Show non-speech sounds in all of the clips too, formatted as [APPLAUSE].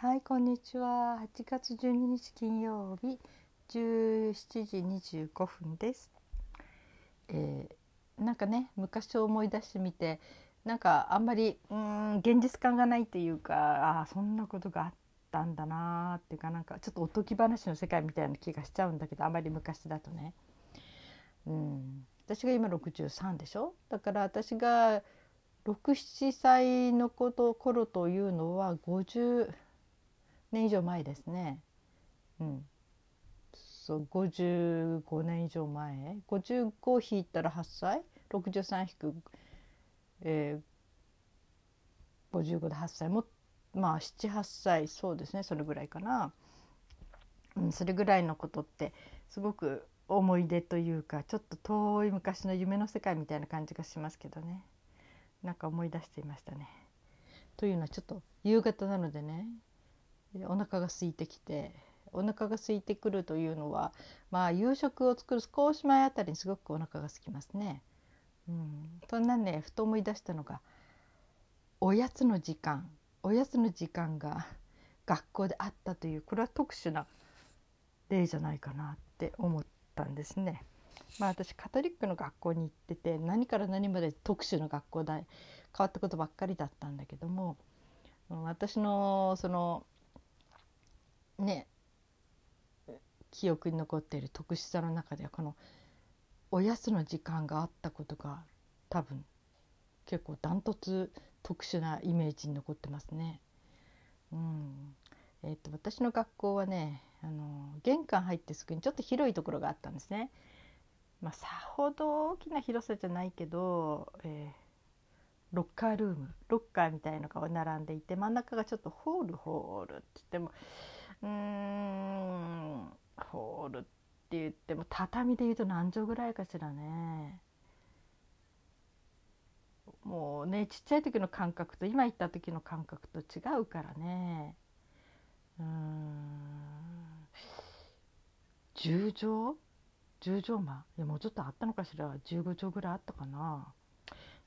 はい、こんにちは。8月12日金曜日17時25分です。えーなんかね、昔を思い出してみて、なんかあんまりうん現実感がないっていうか、あそんなことがあったんだなーっていうかなんかちょっとおとぎ話の世界みたいな気がしちゃうんだけど、あまり昔だとね。うん、私が今63でしょ？だから私が67歳のこと頃というのは50年以上前ですね。うん。そう55年以上前。55引いたら8歳63引く、えー、55で8歳もまあ78歳そうですね。それぐらいかな、うん、それぐらいのことってすごく思い出というかちょっと遠い昔の夢の世界みたいな感じがしますけどね。なんか思い出していましたね。というのはちょっと夕方なのでね。お腹が空いてきてお腹が空いてくるというのはまあ夕食を作る少し前あたりにすごくお腹が空きますね。うん、そんなねふと思い出したのがおやつの時間おやつの時間が学校であったというこれは特殊な例じゃないかなって思ったんですね。まあ私カトリックの学校に行ってて何から何まで特殊な学校で変わったことばっかりだったんだけども私のそのね記憶に残っている特殊さの中ではこのおやつの時間があったことが多分結構ダントツ特殊なイメージに残ってますね。うんえー、と私の学校はねあの玄関入ってすぐにちょっと広いところがあったんですね。まあ、さほど大きな広さじゃないけど、えーロッカールームロッカーみたいのが並んでいて真ん中がちょっとホールホールって言ってもうんホールって言っても畳で言うと何畳ぐらいかしらね。もうねちっちゃい時の感覚と今行った時の感覚と違うからね。うん10畳？10畳間？いやもうちょっとあったのかしら。15畳ぐらいあったかな。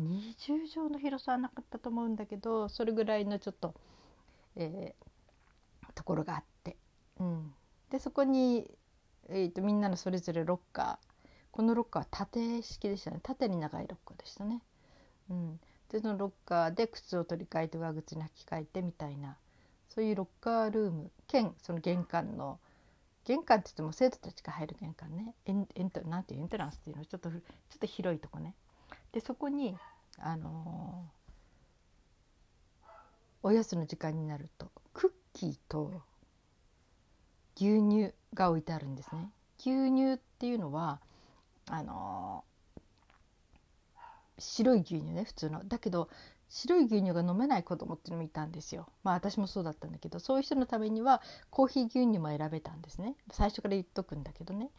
20畳の広さはなかったと思うんだけどそれぐらいのちょっと、えーところがあって、うん、でそこに、えー、とみんなのそれぞれロッカー。このロッカーは縦式でしたね。縦に長いロッカーでしたね。うん、でそのロッカーで靴を取り替えて上靴に履き替えてみたいなそういうロッカールーム兼その玄関の玄関って言っても生徒たちが入る玄関ね。エンエントなんていうエントランスっていうのちょっとちょっと広いとこね。でそこにあのーおやつの時間になるとクッキーと牛乳が置いてあるんですね。牛乳っていうのはあのー白い牛乳ね普通の。だけど白い牛乳が飲めない子供っていうのもいたんですよ。まあ私もそうだったんだけどそういう人のためにはコーヒー牛乳も選べたんですね。最初から言っとくんだけどね。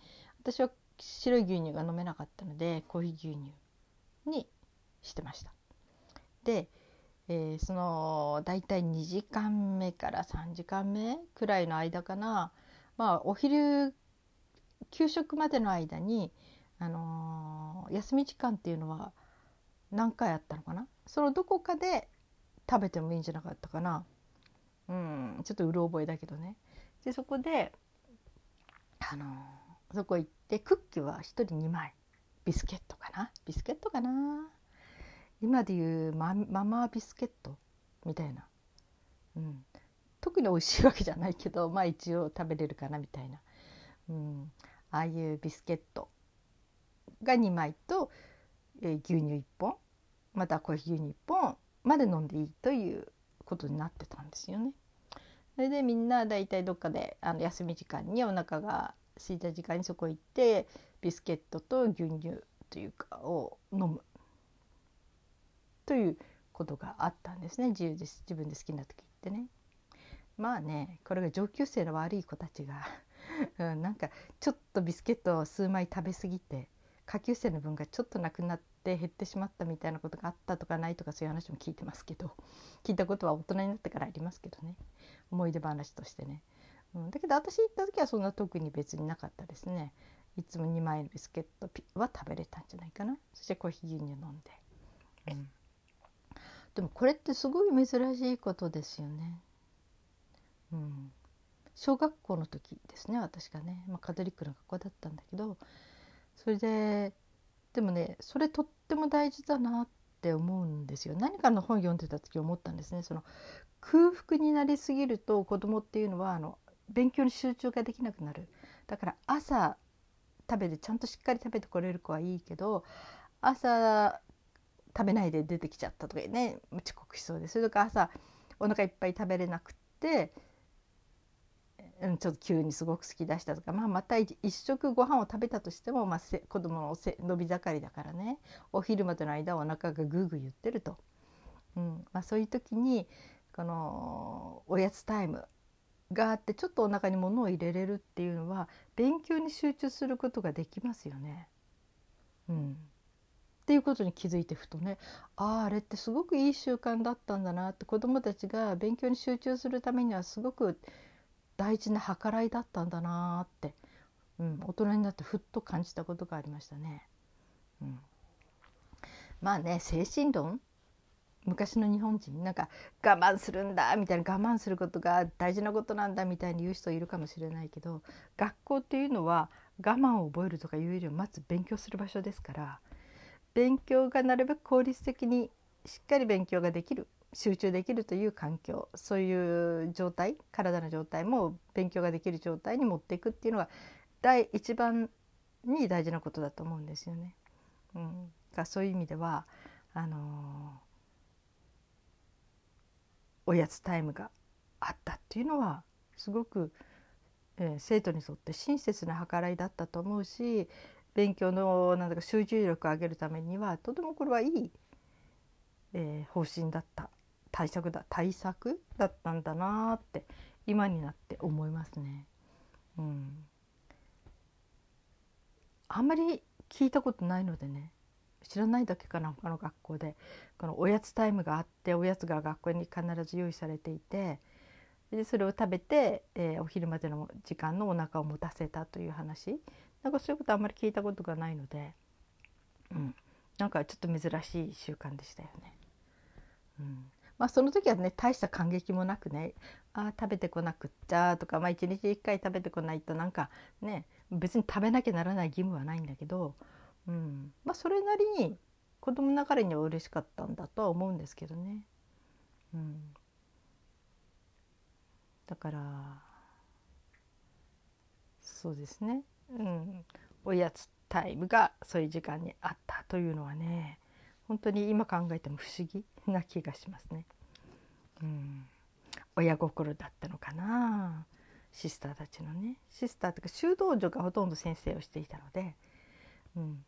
私は白い牛乳が飲めなかったのでコーヒー牛乳にしてました。で、えーその大体2時間目から3時間目くらいの間かな。まあお昼給食までの間に、あのー休み時間っていうのは何回あったのかな？そのどこかで食べてもいいんじゃなかったかな？うんちょっとうる覚えだけどね。でそこであのーそこ行ってクッキーは1人2枚。ビスケットかな？ビスケットかな？今でいうマママビスケットみたいな、うん、特に美味しいわけじゃないけど [LAUGHS] まあ一応食べれるかなみたいな、うん、ああいうビスケットが2枚と、えー牛乳1本またコーヒー牛乳1本まで飲んでいいということになってたんですよね。それでみんなだいたいどっかであの休み時間にお腹が空いた時間にそこ行ってビスケットと牛乳というかを飲む。ということがあったんですね。自由です。自分で好きな時ってね。まあねこれが上級生の悪い子たちが [LAUGHS] うん、なんかちょっとビスケットを数枚食べ過ぎて下級生の分がちょっとなくなって減ってしまったみたいなことがあったとかないとかそういう話も聞いてますけど [LAUGHS] 聞いたことは大人になってからありますけどね。思い出話としてね。うん、だけど私行った時はそんな特に別になかったですね。いつも2枚のビスケットは食べれたんじゃないかな。そしてコーヒー牛乳飲んで、うん、でもこれってすごい珍しいことですよね小学校の時ですね私がね、まあ、カトリックの学校だったんだけどそれででもねそれとっても大事だなって思うんですよ。何かの本読んでた時思ったんですね。その空腹になりすぎると子供っていうのはあの勉強に集中ができなくなる。だから朝食べてちゃんとしっかり食べてこれる子はいいけど朝食べないで出てきちゃったとかね遅刻しそうで。それとか朝お腹いっぱい食べれなくってうん、ちょっと急にすごく好き出したとか、まあ、また一食ご飯を食べたとしても、まあ、せ子供のせ伸び盛りだからね。お昼までの間お腹がグーグー言ってると、うんまあ、そういう時にこのおやつタイムがあってちょっとお腹に物を入れれるっていうのは勉強に集中することができますよね。うん、っていうことに気づいてふとねあああれってすごくいい習慣だったんだなって子どもたちが勉強に集中するためにはすごく大事な計らいだったんだなって、うん、大人になってふっと感じたことがありましたね。うん、まあね精神論？昔の日本人？なんか我慢するんだみたいな我慢することが大事なことなんだみたいに言う人いるかもしれないけど学校っていうのは我慢を覚えるとかいうよりもまず勉強する場所ですから勉強がなるべく効率的にしっかり勉強ができる集中できるという環境そういう状態体の状態も勉強ができる状態に持っていくっていうのが第一番に大事なことだと思うんですよね。うん、がそういう意味ではあのー、おやつタイムがあったっていうのはすごく、えー、生徒にとって親切な計らいだったと思うし勉強のなんだか集中力を上げるためにはとてもこれはいい、えー、方針だった対策だ対策だったんだなって今になって思いますね。うん、あんまり聞いたことないのでね知らないだけかな他の学校でこのおやつタイムがあっておやつが学校に必ず用意されていてでそれを食べて、えー、お昼までの時間のお腹を持たせたという話なんかそういうことあんまり聞いたことがないので、うん、なんかちょっと珍しい習慣でしたよね。うん。まあ、その時はね大した感激もなくねあ食べてこなくっちゃとか、まあ、1日1回食べてこないとなんかね別に食べなきゃならない義務はないんだけど、うん。まあ、それなりに子供ながらには嬉しかったんだとは思うんですけどね。うん、だからそうですね、うん、おやつタイムがそういう時間にあったというのはね本当に今考えても不思議な気がしますね。うん、親心だったのかな？シスターたちのね。シスターというか修道女がほとんど先生をしていたので、うん、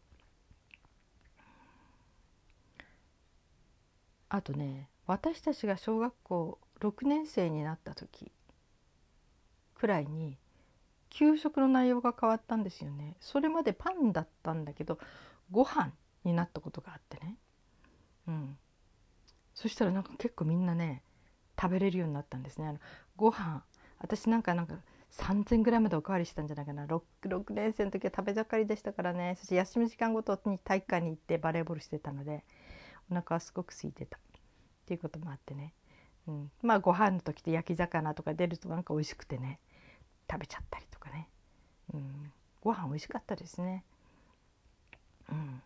あとね私たちが小学校6年生になった時くらいに給食の内容が変わったんですよね。それまでパンだったんだけどご飯になったことがあってね。うん。そしたらなんか結構みんなね食べれるようになったんですね。あのご飯私なんかなんか3,000ぐらいまでおかわりしたんじゃないかな。6, 6年生の時は食べ盛りでしたからね。そして休み時間ごとに体育館に行ってバレーボールしてたのでお腹はすごく空いてた。っていうこともあってね、うん、まあご飯の時って焼き魚とか出るとなんか美味しくてね。食べちゃったりとかね、うん、ご飯美味しかったですね。うん、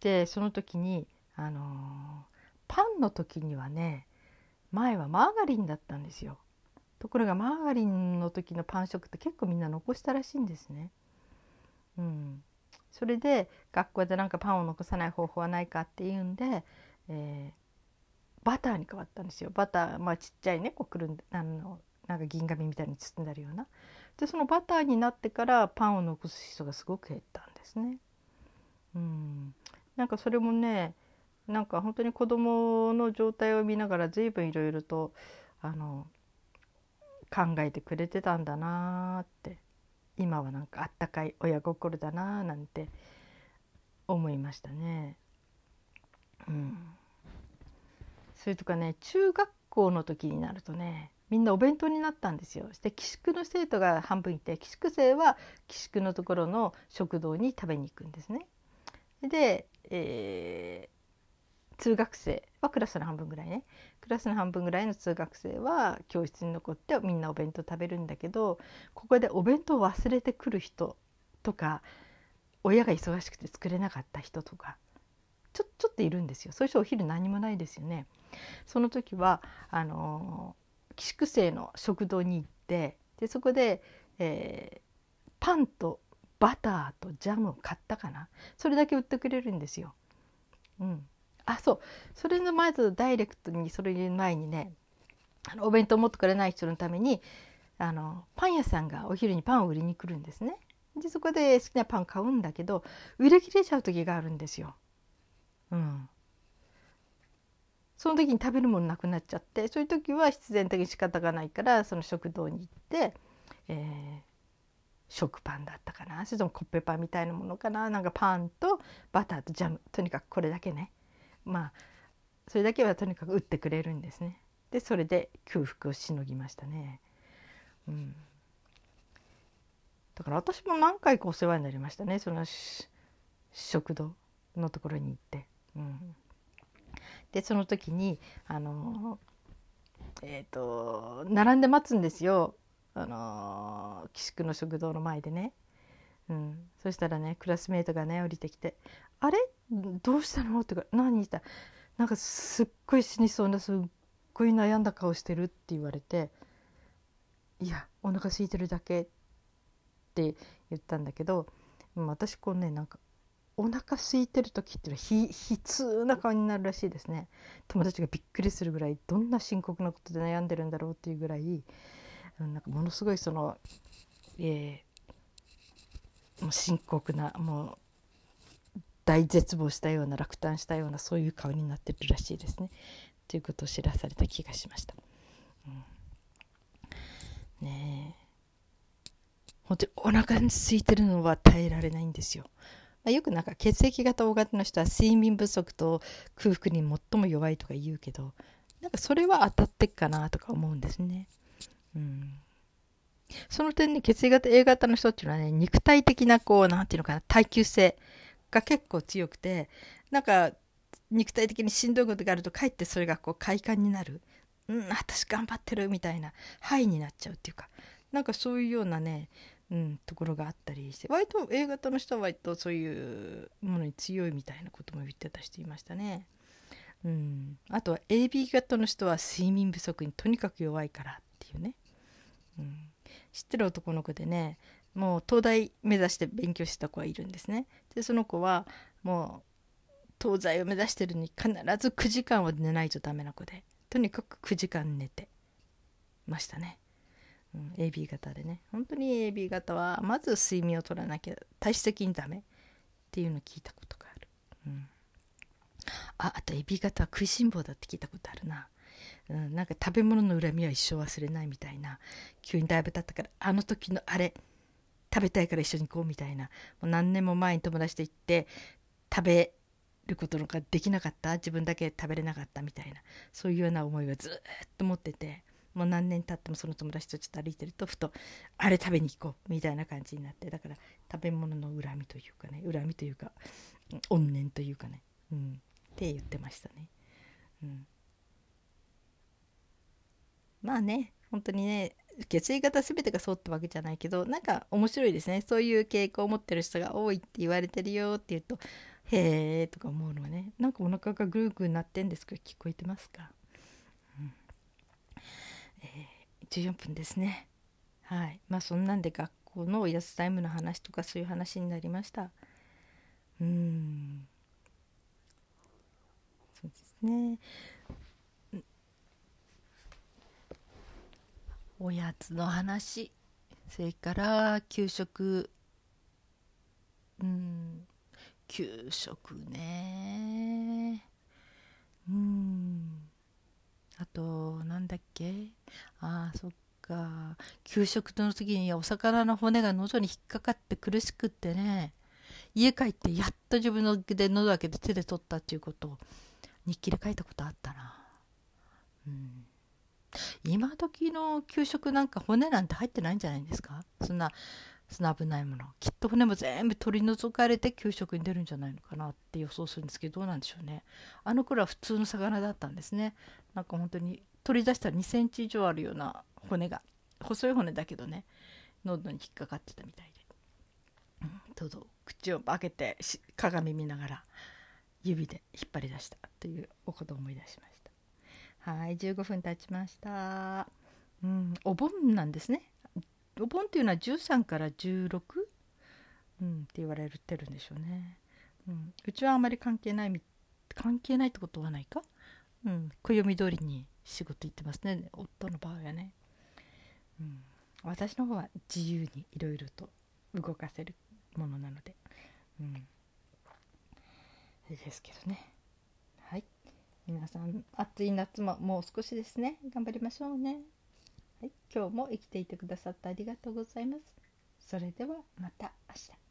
でその時にあのー、パンの時にはね前はマーガリンだったんですよ。ところがマーガリンの時のパン食って結構みんな残したらしいんですね。うん、それで学校でなんかパンを残さない方法はないかっていうんで、えー、バターに変わったんですよ。バターまあちっちゃいねこうくるんあのなんか銀紙みたいに包んであるような。でそのバターになってからパンを残す人がすごく減ったんですね。うん、なんかそれもねなんか本当に子どもの状態を見ながら随分いろいろとあの考えてくれてたんだなって今はなんかあったかい親心だななんて思いましたね。うん、それとかね中学校の時になるとねみんなお弁当になったんですよ。して寄宿の生徒が半分いて寄宿生は寄宿のところの食堂に食べに行くんですね。で、え通学生はクラスの半分ぐらいねクラスの半分ぐらいの通学生は教室に残ってみんなお弁当食べるんだけどここでお弁当を忘れてくる人とか親が忙しくて作れなかった人とかちょちょっといるんですよそういう人お昼何もないですよね。その時はあの寄宿生の食堂に行ってでそこで、えー、パンとバターとジャムを買ったかなそれだけ売ってくれるんですよ。うん、あそう。それのまずダイレクトにそれ言う前にねあのお弁当持ってくれない人のためにあのパン屋さんがお昼にパンを売りに来るんですね。でそこで好きなパン買うんだけど売り切れちゃう時があるんですよ。うん、その時に食べるものなくなっちゃってそういう時は必然的に仕方がないからその食堂に行って、えー、食パンだったかな。それともコッペパンみたいなものかな。なんかパンとバターとジャム。とにかくこれだけね。まあそれだけはとにかく売ってくれるんですね。でそれで空腹をしのぎましたね。うん、だから私も何回かお世話になりましたねその食堂のところに行って。うん、でその時にあのえっ、ー、と並んで待つんですよあの寄宿の食堂の前でね。うん、そしたらねクラスメートがね降りてきて「あれ？どうしたの?」ってか「何した？なんかすっごい死にそうなすっごい悩んだ顔してる」って言われて「いやお腹空いてるだけ」って言ったんだけど私こうねなんかお腹空いてる時ってのは悲痛な顔になるらしいですね。友達がびっくりするぐらいどんな深刻なことで悩んでるんだろうっていうぐらいなんかものすごいその、えー、もう深刻なもう大絶望したような落胆したようなそういう顔になってるらしいですね。ということを知らされた気がしました。うん、ねえ本当にお腹に空いてるのは耐えられないんですよ。まあ、よくなんか血液型 O 型の人は睡眠不足と空腹に最も弱いとか言うけどなんかそれは当たってっかなとか思うんですね。うん、その点ね血液型 A 型の人っていうのはね肉体的なこう何て言うのかな耐久性が結構強くてなんか肉体的にしんどいことがあるとかえってそれがこう快感になる。うん私頑張ってるみたいなハイになっちゃうっていうか。なんかそういうようなね、うん、ところがあったりして。割と A 型の人は割とそういうものに強いみたいなことも言ってた人いましたね。うん、あとは AB 型の人は睡眠不足にとにかく弱いからっていうね。うん、知ってる男の子でねもう東大目指して勉強してた子がいるんですね。でその子はもう東西を目指してるに必ず9時間は寝ないとダメな子でとにかく9時間寝てましたね。うん、AB 型でね本当に AB 型はまず睡眠をとらなきゃ体質的にダメっていうのを聞いたことがある。うん、ああと AB 型は食いしん坊だって聞いたことあるな。うん、なんか食べ物の恨みは一生忘れないみたいな急にだいぶ経ったからあの時のあれ食べたいから一緒に行こうみたいな。もう何年も前に友達と行って食べることができなかった。自分だけ食べれなかったみたいな。そういうような思いをずっと持ってて。もう何年経ってもその友達とちょっと歩いてるとふとあれ食べに行こうみたいな感じになって。だから食べ物の恨みというかね。恨みというか怨念というかね、うん、って言ってましたね。うん。まあね本当にね血液型全てがそうってわけじゃないけどなんか面白いですね。そういう傾向を持ってる人が多いって言われてるよって言うとへえとか思うのはね。なんかお腹がグーグー鳴ってんですけど聞こえてますか、うん。えー、14分ですね。はい。まあそんなんで学校のおやつタイムの話とかそういう話になりました。うん。そうですね。おやつの話。それから給食。うん。給食ね。うん。あとなんだっけ。ああそっか。給食の時にお魚の骨が喉に引っかかって苦しくってね。家帰ってやっと自分ので喉開けて手で取ったっていうこと。を日記で書いたことあったな。うん。今時の給食なんか骨なんて入ってないんじゃないですか？そんなその危ないもの。きっと骨も全部取り除かれて給食に出るんじゃないのかなって予想するんですけどどうなんでしょうね。あの頃は普通の魚だったんですね。なんか本当に取り出したら2センチ以上あるような骨が細い骨だけどね喉に引っかかってたみたいで、うん、どうぞ口を開けて鏡見ながら指で引っ張り出したというおことを思い出しました。はい15分経ちました。うんお盆なんですね。お盆っていうのは13から16、うん、って言われてるんでしょうね、うん、うちはあまり関係ない関係ないってことはないか、うん、暦通りに仕事行ってますね。夫の場合はね、うん、私の方は自由にいろいろと動かせるものなので、うん、ですけどね。皆さん暑い夏ももう少しですね。頑張りましょうね、はい、今日も生きていてくださってありがとうございます。それではまた明日。